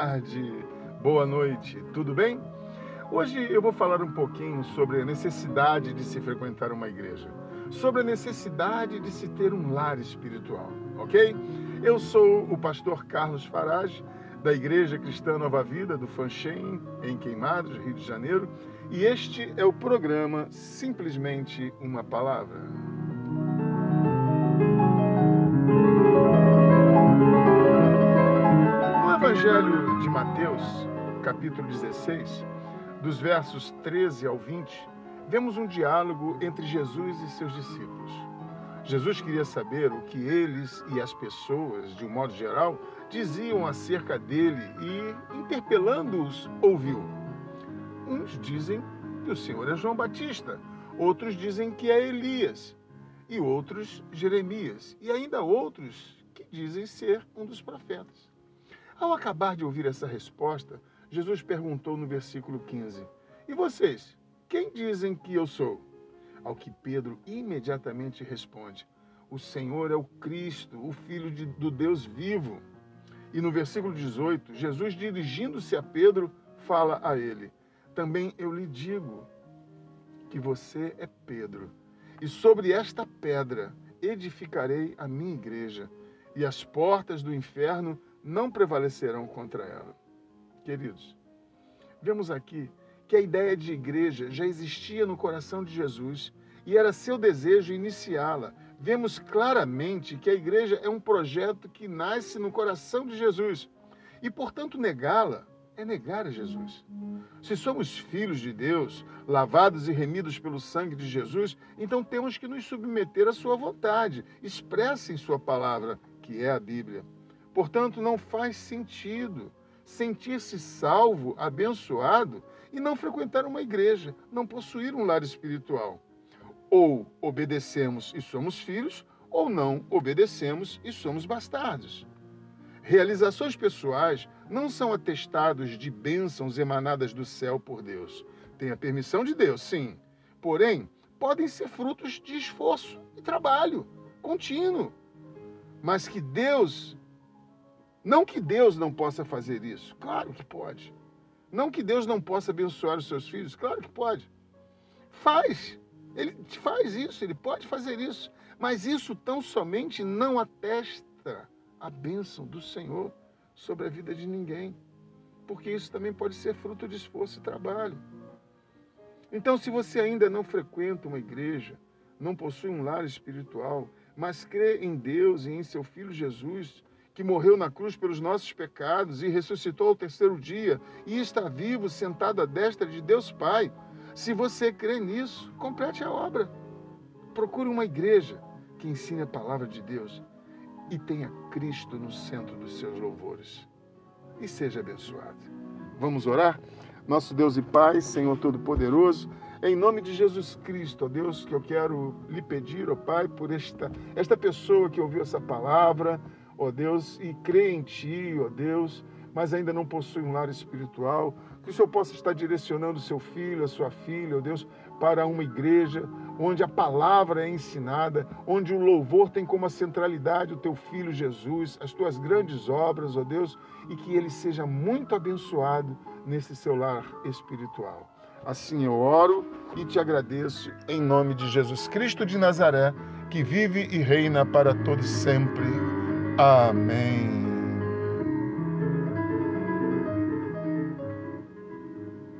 tarde, boa noite, tudo bem? Hoje eu vou falar um pouquinho sobre a necessidade de se frequentar uma igreja, sobre a necessidade de se ter um lar espiritual, ok? Eu sou o pastor Carlos Farage, da Igreja Cristã Nova Vida do Fanchen, em Queimados, Rio de Janeiro, e este é o programa Simplesmente uma Palavra. Evangelho de Mateus, capítulo 16, dos versos 13 ao 20, vemos um diálogo entre Jesus e seus discípulos. Jesus queria saber o que eles e as pessoas, de um modo geral, diziam acerca dele e, interpelando-os, ouviu. Uns dizem que o Senhor é João Batista, outros dizem que é Elias, e outros Jeremias, e ainda outros que dizem ser um dos profetas. Ao acabar de ouvir essa resposta, Jesus perguntou no versículo 15: E vocês, quem dizem que eu sou? Ao que Pedro imediatamente responde: O Senhor é o Cristo, o Filho de, do Deus vivo. E no versículo 18, Jesus, dirigindo-se a Pedro, fala a ele: Também eu lhe digo que você é Pedro, e sobre esta pedra edificarei a minha igreja, e as portas do inferno não prevalecerão contra ela. Queridos, vemos aqui que a ideia de igreja já existia no coração de Jesus e era seu desejo iniciá-la. Vemos claramente que a igreja é um projeto que nasce no coração de Jesus e, portanto, negá-la é negar a Jesus. Se somos filhos de Deus, lavados e remidos pelo sangue de Jesus, então temos que nos submeter à sua vontade, expressa em sua palavra, que é a Bíblia. Portanto, não faz sentido sentir-se salvo, abençoado e não frequentar uma igreja, não possuir um lar espiritual. Ou obedecemos e somos filhos, ou não obedecemos e somos bastardos. Realizações pessoais não são atestados de bênçãos emanadas do céu por Deus. Tem a permissão de Deus, sim. Porém, podem ser frutos de esforço e trabalho contínuo. Mas que Deus não que Deus não possa fazer isso, claro que pode. Não que Deus não possa abençoar os seus filhos, claro que pode. Faz, ele faz isso, ele pode fazer isso, mas isso tão somente não atesta a bênção do Senhor sobre a vida de ninguém, porque isso também pode ser fruto de esforço e trabalho. Então, se você ainda não frequenta uma igreja, não possui um lar espiritual, mas crê em Deus e em seu Filho Jesus, que morreu na cruz pelos nossos pecados e ressuscitou ao terceiro dia e está vivo, sentado à destra de Deus Pai. Se você crê nisso, complete a obra. Procure uma igreja que ensine a palavra de Deus e tenha Cristo no centro dos seus louvores. E seja abençoado. Vamos orar? Nosso Deus e Pai, Senhor Todo-Poderoso, em nome de Jesus Cristo, ó Deus, que eu quero lhe pedir, ó Pai, por esta, esta pessoa que ouviu essa palavra, ó Deus, e crê em Ti, ó Deus, mas ainda não possui um lar espiritual, que o Senhor possa estar direcionando o seu filho, a sua filha, ó Deus, para uma igreja onde a palavra é ensinada, onde o louvor tem como centralidade o teu filho Jesus, as tuas grandes obras, ó Deus, e que ele seja muito abençoado nesse seu lar espiritual. Assim eu oro e te agradeço em nome de Jesus Cristo de Nazaré, que vive e reina para todos sempre. Amém.